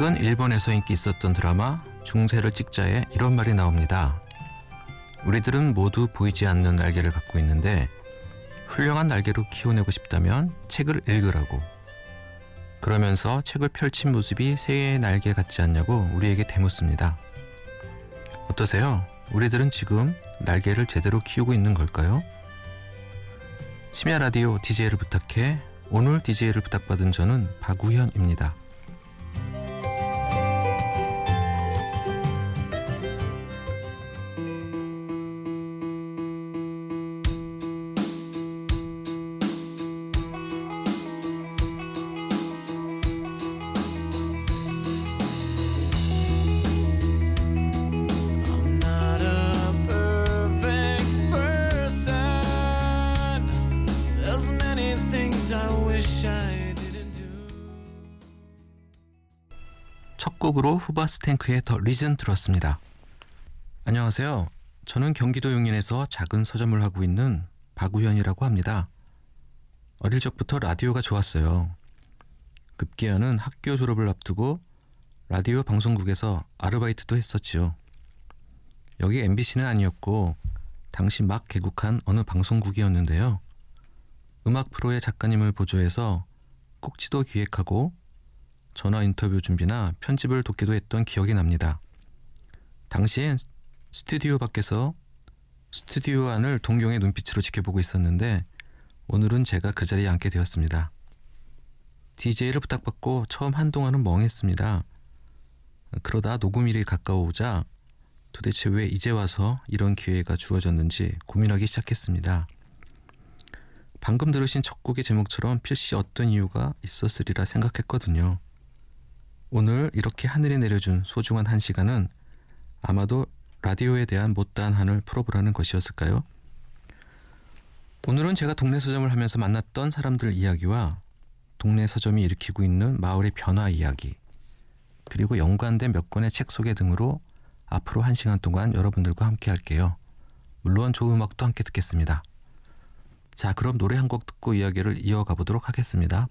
최근 일본에서 인기 있었던 드라마 중세를 찍자에 이런 말이 나옵니다. 우리들은 모두 보이지 않는 날개를 갖고 있는데 훌륭한 날개로 키워내고 싶다면 책을 읽으라고. 그러면서 책을 펼친 모습이 새의 날개 같지 않냐고 우리에게 대묻습니다. 어떠세요? 우리들은 지금 날개를 제대로 키우고 있는 걸까요? 심야 라디오 DJ를 부탁해 오늘 DJ를 부탁받은 저는 박우현입니다. 첫 곡으로 Hoobastank의 The Reason 들었습니다. 안녕하세요. 저는 경기도 용인에서 작은 서점을 하고 있는 박우현이라고 합니다. 어릴 적부터 라디오가 좋았어요. 급기야는 학교 졸업을 앞두고 라디오 방송국에서 아르바이트도 했었지요. 여기 MBC는 아니었고 당시 막 개국한 어느 방송국이었는데요. 음악 프로의 작가님을 보조해서 꼭지도 기획하고 전화 인터뷰 준비나 편집을 돕기도 했던 기억이 납니다. 당시엔 스튜디오 밖에서 스튜디오 안을 동경의 눈빛으로 지켜보고 있었는데 오늘은 제가 그 자리에 앉게 되었습니다. DJ를 부탁받고 처음 한동안은 멍했습니다. 그러다 녹음일이 가까워오자 도대체 왜 이제 와서 이런 기회가 주어졌는지 고민하기 시작했습니다. 방금 들으신 첫 곡의 제목처럼 필시 어떤 이유가 있었으리라 생각했거든요. 오늘 이렇게 하늘이 내려준 소중한 한 시간은 아마도 라디오에 대한 못다한 한을 풀어보라는 것이었을까요? 오늘은 제가 동네 서점을 하면서 만났던 사람들 이야기와 동네 서점이 일으키고 있는 마을의 변화 이야기, 그리고 연관된 몇 권의 책 소개 등으로 앞으로 한 시간 동안 여러분들과 함께 할게요. 물론 좋은 음악도 함께 듣겠습니다. 자, 그럼 노래 한 곡 듣고 이야기를 이어가 보도록 하겠습니다.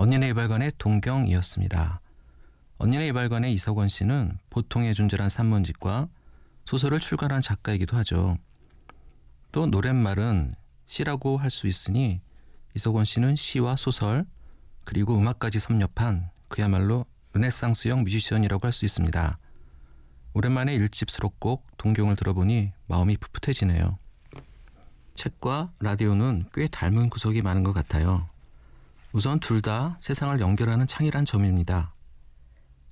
언니네 이발관의 동경이었습니다. 언니네 이발관의 이석원 씨는 보통의 존재란 산문집과 소설을 출간한 작가이기도 하죠. 또 노랫말은 시라고 할 수 있으니 이석원 씨는 시와 소설 그리고 음악까지 섭렵한 그야말로 르네상스형 뮤지션이라고 할 수 있습니다. 오랜만에 일집 수록곡 동경을 들어보니 마음이 풋풋해지네요. 책과 라디오는 꽤 닮은 구석이 많은 것 같아요. 우선 둘 다 세상을 연결하는 창이란 점입니다.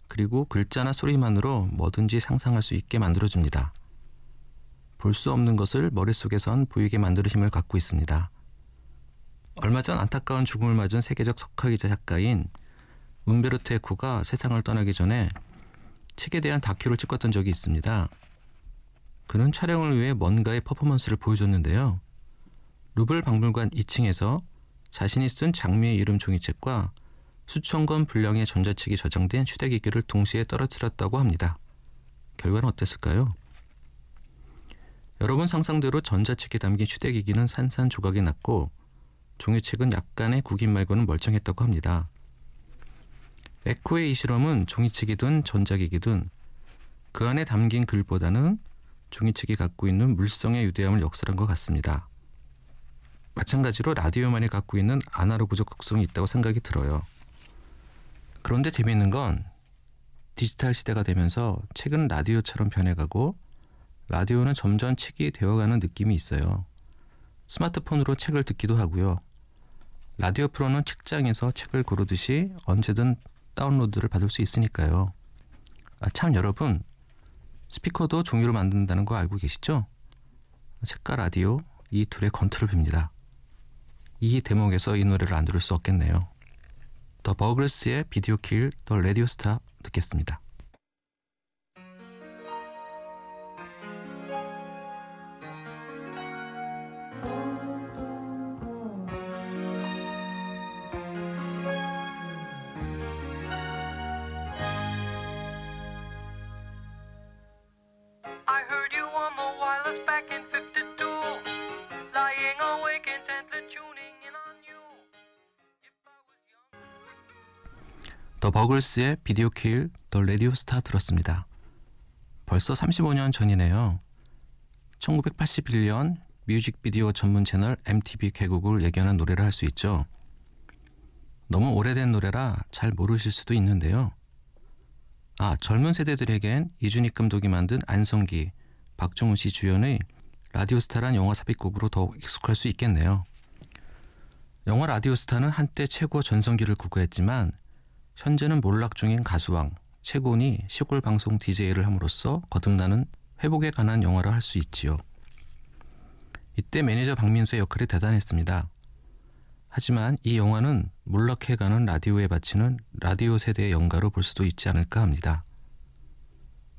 그리고 글자나 소리만으로 뭐든지 상상할 수 있게 만들어줍니다. 볼 수 없는 것을 머릿속에선 보이게 만드는 힘을 갖고 있습니다. 얼마 전 안타까운 죽음을 맞은 세계적 석학이자 작가인 움베르토 에코가 세상을 떠나기 전에 책에 대한 다큐를 찍었던 적이 있습니다. 그는 촬영을 위해 뭔가의 퍼포먼스를 보여줬는데요. 루블 박물관 2층에서 자신이 쓴 장미의 이름 종이책과 수천 권 분량의 전자책이 저장된 휴대기기를 동시에 떨어뜨렸다고 합니다. 결과는 어땠을까요? 여러분 상상대로 전자책에 담긴 휴대기기는 산산조각이 났고 종이책은 약간의 구김 말고는 멀쩡했다고 합니다. 에코의 이 실험은 종이책이든 전자기기든 그 안에 담긴 글보다는 종이책이 갖고 있는 물성의 유대함을 역설한 것 같습니다. 마찬가지로 라디오만이 갖고 있는 아날로그적 특성이 있다고 생각이 들어요. 그런데 재미있는 건 디지털 시대가 되면서 책은 라디오처럼 변해가고 라디오는 점점 책이 되어가는 느낌이 있어요. 스마트폰으로 책을 듣기도 하고요. 라디오 프로는 책장에서 책을 고르듯이 언제든 다운로드를 받을 수 있으니까요. 아, 참 여러분 스피커도 종이로 만든다는 거 알고 계시죠? 책과 라디오 이 둘의 건투를 빕니다. 이 대목에서 이 노래를 안 들을 수 없겠네요. The Buggles의 Video Killed the Radio Star 듣겠습니다. The Buggles의 Video Killed the Radio Star 들었습니다. 벌써 35년 전이네요. 1981년 뮤직비디오 전문 채널 MTV 개국을 예견한 노래라 할 수 있죠. 너무 오래된 노래라 잘 모르실 수도 있는데요. 아, 젊은 세대들에겐 이준익 감독이 만든 안성기, 박중훈 씨 주연의 라디오스타란 영화 삽입곡으로 더욱 익숙할 수 있겠네요. 영화 라디오스타는 한때 최고 전성기를 구가했지만 현재는 몰락 중인 가수왕 최곤이 시골 방송 DJ를 함으로써 거듭나는 회복에 관한 영화라 할 수 있지요. 이때 매니저 박민수의 역할이 대단했습니다. 하지만 이 영화는 몰락해가는 라디오에 바치는 라디오 세대의 영가로 볼 수도 있지 않을까 합니다.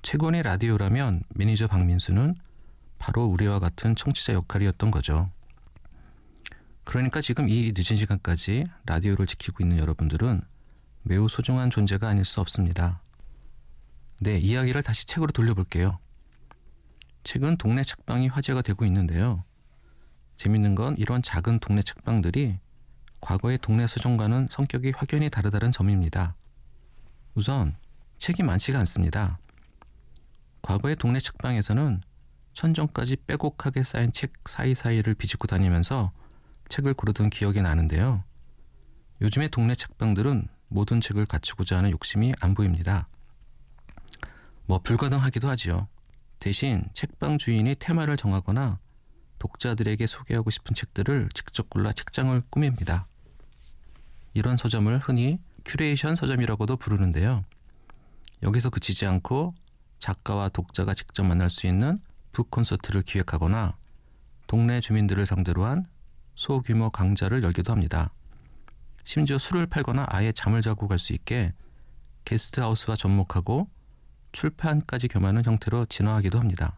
최곤의 라디오라면 매니저 박민수는 바로 우리와 같은 청취자 역할이었던 거죠. 그러니까 지금 이 늦은 시간까지 라디오를 지키고 있는 여러분들은 매우 소중한 존재가 아닐 수 없습니다. 네, 이야기를 다시 책으로 돌려볼게요. 최근 동네 책방이 화제가 되고 있는데요. 재밌는 건 이런 작은 동네 책방들이 과거의 동네 서점과는 성격이 확연히 다르다는 점입니다. 우선 책이 많지가 않습니다. 과거의 동네 책방에서는 천정까지 빼곡하게 쌓인 책 사이사이를 비집고 다니면서 책을 고르던 기억이 나는데요. 요즘의 동네 책방들은 모든 책을 갖추고자 하는 욕심이 안 보입니다. 뭐 불가능하기도 하지요. 대신 책방 주인이 테마를 정하거나 독자들에게 소개하고 싶은 책들을 직접 골라 책장을 꾸밉니다. 이런 서점을 흔히 큐레이션 서점이라고도 부르는데요. 여기서 그치지 않고 작가와 독자가 직접 만날 수 있는 북 콘서트를 기획하거나 동네 주민들을 상대로 한 소규모 강좌를 열기도 합니다. 심지어 술을 팔거나 아예 잠을 자고 갈 수 있게 게스트하우스와 접목하고 출판까지 겸하는 형태로 진화하기도 합니다.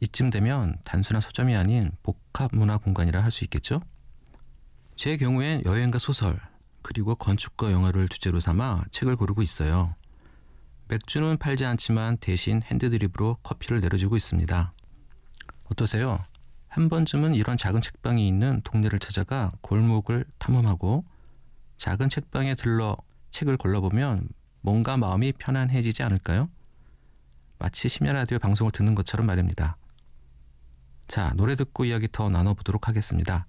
이쯤 되면 단순한 서점이 아닌 복합 문화 공간이라 할 수 있겠죠? 제 경우엔 여행과 소설, 그리고 건축과 영화를 주제로 삼아 책을 고르고 있어요. 맥주는 팔지 않지만 대신 핸드드립으로 커피를 내려주고 있습니다. 어떠세요? 한 번쯤은 이런 작은 책방이 있는 동네를 찾아가 골목을 탐험하고 작은 책방에 들러 책을 골라보면 뭔가 마음이 편안해지지 않을까요? 마치 심야 라디오 방송을 듣는 것처럼 말입니다. 자, 노래 듣고 이야기 더 나눠보도록 하겠습니다.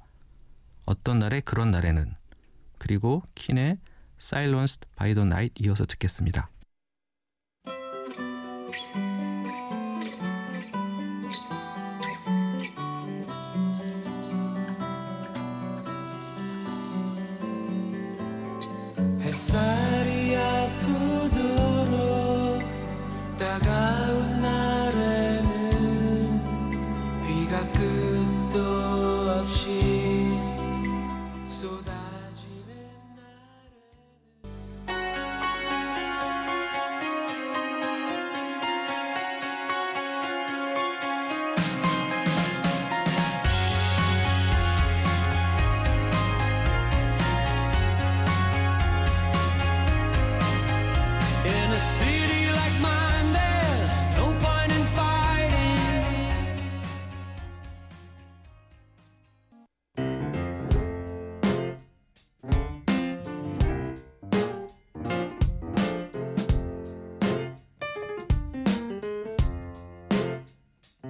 어떤 날에 그런 날에는 그리고 킨의 Silenced by the Night 이어서 듣겠습니다.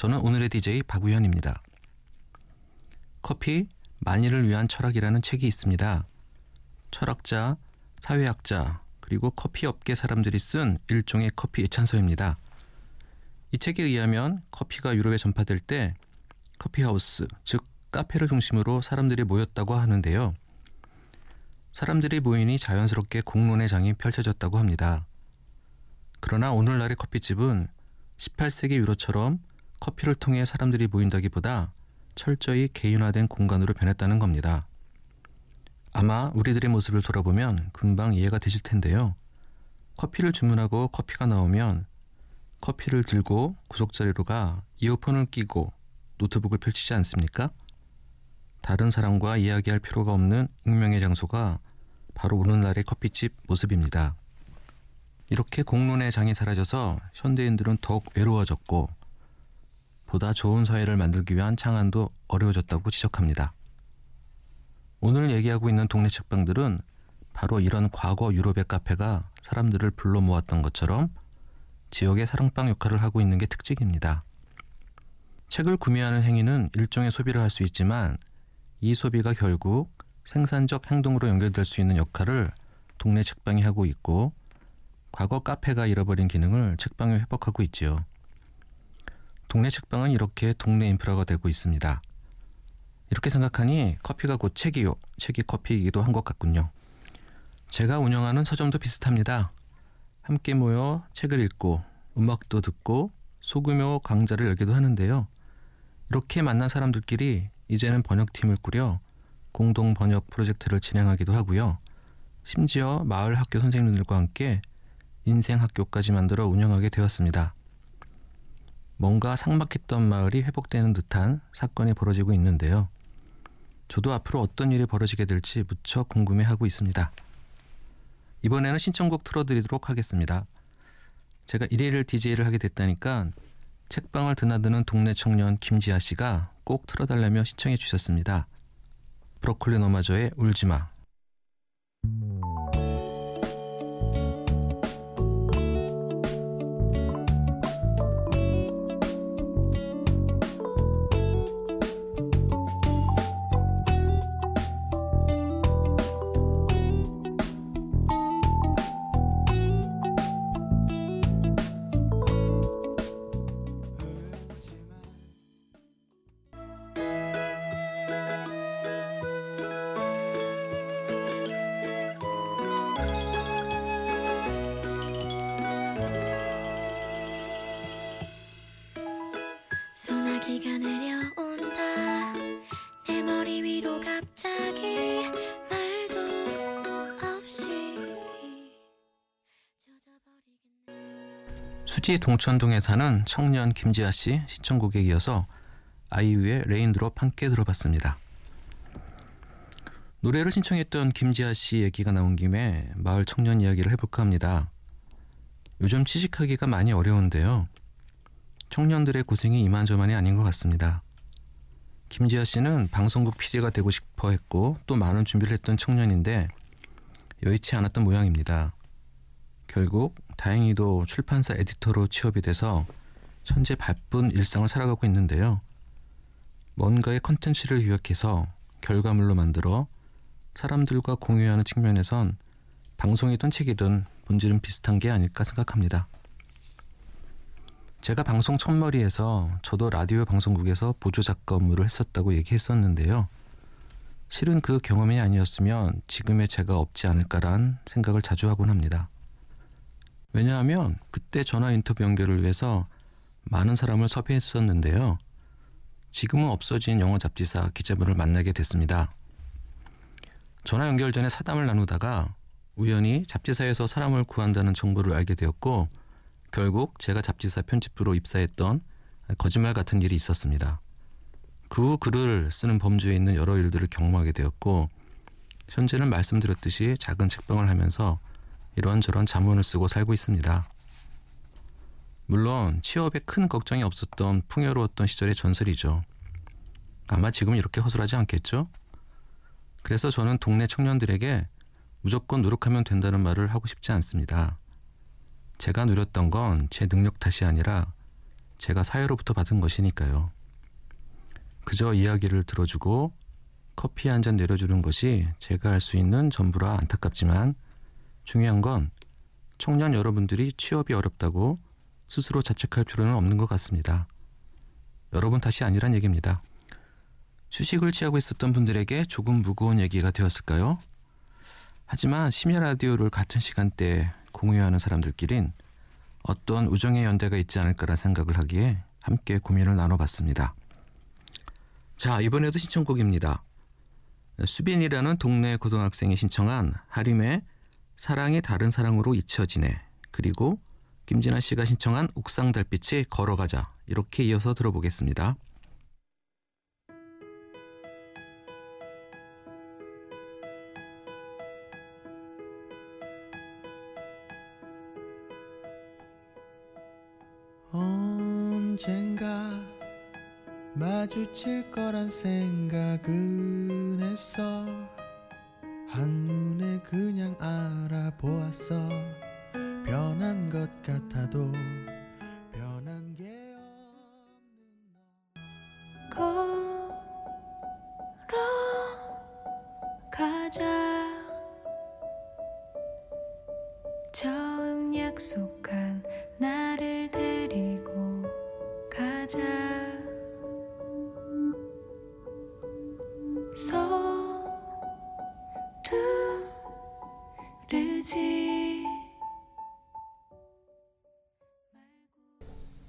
저는 오늘의 DJ 박우현입니다. 커피 만일을 위한 철학이라는 책이 있습니다. 철학자, 사회학자, 그리고 커피 업계 사람들이 쓴 일종의 커피 예찬서입니다. 이 책에 의하면 커피가 유럽에 전파될 때 커피하우스, 즉 카페를 중심으로 사람들이 모였다고 하는데요. 사람들이 모이니 자연스럽게 공론의 장이 펼쳐졌다고 합니다. 그러나 오늘날의 커피집은 18세기 유로처럼 커피를 통해 사람들이 모인다기보다 철저히 개인화된 공간으로 변했다는 겁니다. 아마 우리들의 모습을 돌아보면 금방 이해가 되실 텐데요. 커피를 주문하고 커피가 나오면 커피를 들고 구석자리로 가 이어폰을 끼고 노트북을 펼치지 않습니까? 다른 사람과 이야기할 필요가 없는 익명의 장소가 바로 오늘날의 커피집 모습입니다. 이렇게 공론의 장이 사라져서 현대인들은 더욱 외로워졌고 보다 좋은 사회를 만들기 위한 창안도 어려워졌다고 지적합니다. 오늘 얘기하고 있는 동네 책방들은 바로 이런 과거 유럽의 카페가 사람들을 불러 모았던 것처럼 지역의 사랑방 역할을 하고 있는 게 특징입니다. 책을 구매하는 행위는 일종의 소비를 할 수 있지만 이 소비가 결국 생산적 행동으로 연결될 수 있는 역할을 동네 책방이 하고 있고 과거 카페가 잃어버린 기능을 책방이 회복하고 있지요. 동네 책방은 이렇게 동네 인프라가 되고 있습니다. 이렇게 생각하니 커피가 곧 책이요, 책이 커피이기도 한 것 같군요. 제가 운영하는 서점도 비슷합니다. 함께 모여 책을 읽고 음악도 듣고 소규모 강좌를 열기도 하는데요. 이렇게 만난 사람들끼리 이제는 번역팀을 꾸려 공동 번역 프로젝트를 진행하기도 하고요. 심지어 마을 학교 선생님들과 함께 인생 학교까지 만들어 운영하게 되었습니다. 뭔가 삭막했던 마을이 회복되는 듯한 사건이 벌어지고 있는데요. 저도 앞으로 어떤 일이 벌어지게 될지 무척 궁금해하고 있습니다. 이번에는 신청곡 틀어드리도록 하겠습니다. 제가 일일 DJ를 하게 됐다니까 책방을 드나드는 동네 청년 김지아 씨가 꼭 틀어달라며 신청해 주셨습니다. 브로콜리 너마저의 울지마 수지 동천동에 사는 청년 김지아 씨 신청곡에 이어서 아이유의 Rain Drop 함께 들어봤습니다. 노래를 신청했던 김지아 씨 얘기가 나온 김에 마을 청년 이야기를 해볼까 합니다. 요즘 취직하기가 많이 어려운데요. 청년들의 고생이 이만저만이 아닌 것 같습니다. 김지아 씨는 방송국 PD가 되고 싶어 했고 또 많은 준비를 했던 청년인데 여의치 않았던 모양입니다. 결국 다행히도 출판사 에디터로 취업이 돼서 현재 바쁜 일상을 살아가고 있는데요. 뭔가의 컨텐츠를 기획해서 결과물로 만들어 사람들과 공유하는 측면에선 방송이든 책이든 본질은 비슷한 게 아닐까 생각합니다. 제가 방송 첫머리에서 저도 라디오 방송국에서 보조 작가 업무를 했었다고 얘기했었는데요. 실은 그 경험이 아니었으면 지금의 제가 없지 않을까란 생각을 자주 하곤 합니다. 왜냐하면 그때 전화 인터뷰 연결을 위해서 많은 사람을 섭외했었는데요. 지금은 없어진 영어 잡지사 기자분을 만나게 됐습니다. 전화 연결 전에 사담을 나누다가 우연히 잡지사에서 사람을 구한다는 정보를 알게 되었고 결국 제가 잡지사 편집부로 입사했던 거짓말 같은 일이 있었습니다. 그 후 글을 쓰는 범주에 있는 여러 일들을 경험하게 되었고 현재는 말씀드렸듯이 작은 책방을 하면서 이런저런 자문을 쓰고 살고 있습니다. 물론 취업에 큰 걱정이 없었던 풍요로웠던 시절의 전설이죠. 아마 지금 이렇게 허술하지 않겠죠? 그래서 저는 동네 청년들에게 무조건 노력하면 된다는 말을 하고 싶지 않습니다. 제가 누렸던 건 제 능력 탓이 아니라 제가 사회로부터 받은 것이니까요. 그저 이야기를 들어주고 커피 한 잔 내려주는 것이 제가 할 수 있는 전부라 안타깝지만 중요한 건 청년 여러분들이 취업이 어렵다고 스스로 자책할 필요는 없는 것 같습니다. 여러분 탓이 아니란 얘기입니다. 휴식을 취하고 있었던 분들에게 조금 무거운 얘기가 되었을까요? 하지만 심야 라디오를 같은 시간대에 공유하는 사람들끼린 어떤 우정의 연대가 있지 않을까라는 생각을 하기에 함께 고민을 나눠봤습니다. 자, 이번에도 신청곡입니다. 수빈이라는 동네 고등학생이 신청한 하림의 사랑이 다른 사랑으로 잊혀지네. 그리고 김진아 씨가 신청한 옥상 달빛이 걸어가자. 이렇게 이어서 들어보겠습니다. 언젠가 마주칠 거란 생각은 했어 한눈에 그냥 알아보았어. 변한 것 같아도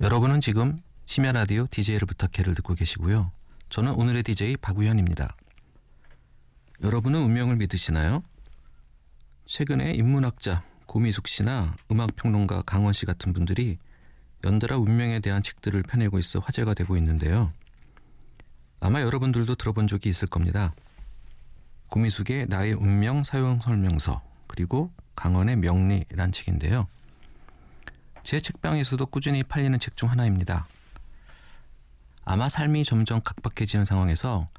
여러분은 지금 심야 라디오 DJ를 부탁해를 듣고 계시고요. 저는 오늘의 DJ 박우현입니다. 여러분은 운명을 믿으시나요? 최근에 인문학자 고미숙 씨나 음악평론가 강원 씨 같은 분들이 연달아 운명에 대한 책들을 펴내고 있어 화제가 되고 있는데요. 아마 여러분들도 들어본 적이 있을 겁니다. 고미숙의 나의 운명 사용 설명서 그리고 강원의 명리란 책인데요. 제 책방에서도 꾸준히 팔리는 책 중 하나입니다. 아마 삶이 점점 각박해지는 상황에서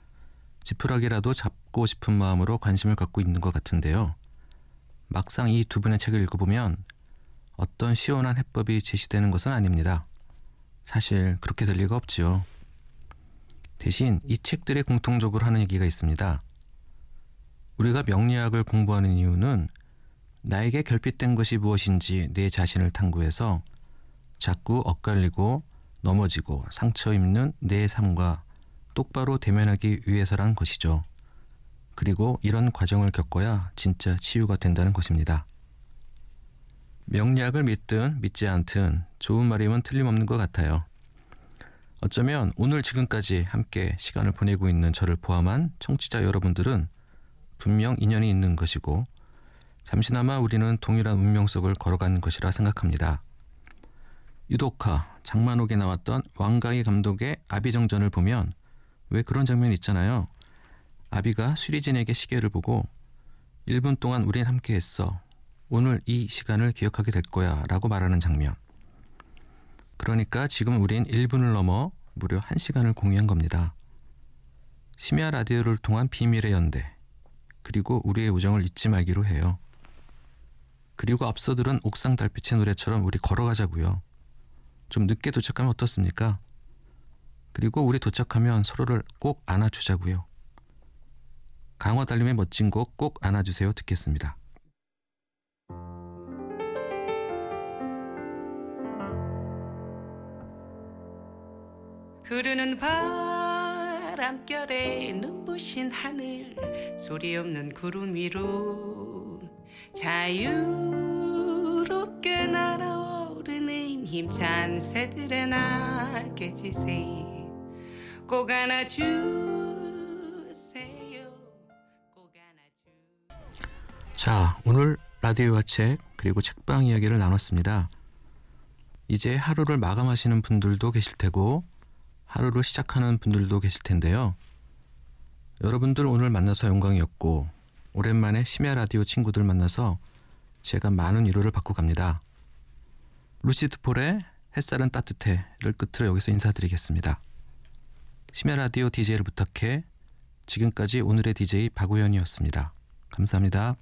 지푸라기라도 잡고 싶은 마음으로 관심을 갖고 있는 것 같은데요. 막상 이 두 분의 책을 읽어보면 어떤 시원한 해법이 제시되는 것은 아닙니다. 사실 그렇게 될 리가 없지요. 대신 이 책들의 공통적으로 하는 얘기가 있습니다. 우리가 명리학을 공부하는 이유는 나에게 결핍된 것이 무엇인지 내 자신을 탐구해서 자꾸 엇갈리고 넘어지고 상처 입는 내 삶과 똑바로 대면하기 위해서란 것이죠. 그리고 이런 과정을 겪어야 진짜 치유가 된다는 것입니다. 명리학을 믿든 믿지 않든 좋은 말이면 틀림없는 것 같아요. 어쩌면 오늘 지금까지 함께 시간을 보내고 있는 저를 포함한 청취자 여러분들은 분명 인연이 있는 것이고 잠시나마 우리는 동일한 운명 속을 걸어가는 것이라 생각합니다. 유독하 장만옥에 나왔던 왕가희 감독의 아비정전을 보면 왜 그런 장면이 있잖아요. 아비가 수리진에게 시계를 보고 1분 동안 우린 함께 했어. 오늘 이 시간을 기억하게 될 거야 라고 말하는 장면. 그러니까 지금 우린 1분을 넘어 무려 1시간을 공유한 겁니다. 심야 라디오를 통한 비밀의 연대. 그리고 우리의 우정을 잊지 말기로 해요. 그리고 앞서 들은 옥상 달빛의 노래처럼 우리 걸어가자고요. 좀 늦게 도착하면 어떻습니까? 그리고 우리 도착하면 서로를 꼭 안아주자고요. 강화 달림의 멋진 곡 꼭 안아주세요 듣겠습니다. 흐르는 바람결에 눈부신 하늘 소리 없는 구름 위로 자유롭게 날아오르는 힘찬 새들의 날개짓에 꼭꼭 안아 주 자, 오늘 라디오와 책 그리고 책방 이야기를 나눴습니다. 이제 하루를 마감하시는 분들도 계실 테고 하루를 시작하는 분들도 계실 텐데요. 여러분들 오늘 만나서 영광이었고 오랜만에 심야 라디오 친구들 만나서 제가 많은 위로를 받고 갑니다. 루시드 폴의 햇살은 따뜻해를 끝으로 여기서 인사드리겠습니다. 심야 라디오 DJ를 부탁해 지금까지 오늘의 DJ 박우현이었습니다. 감사합니다.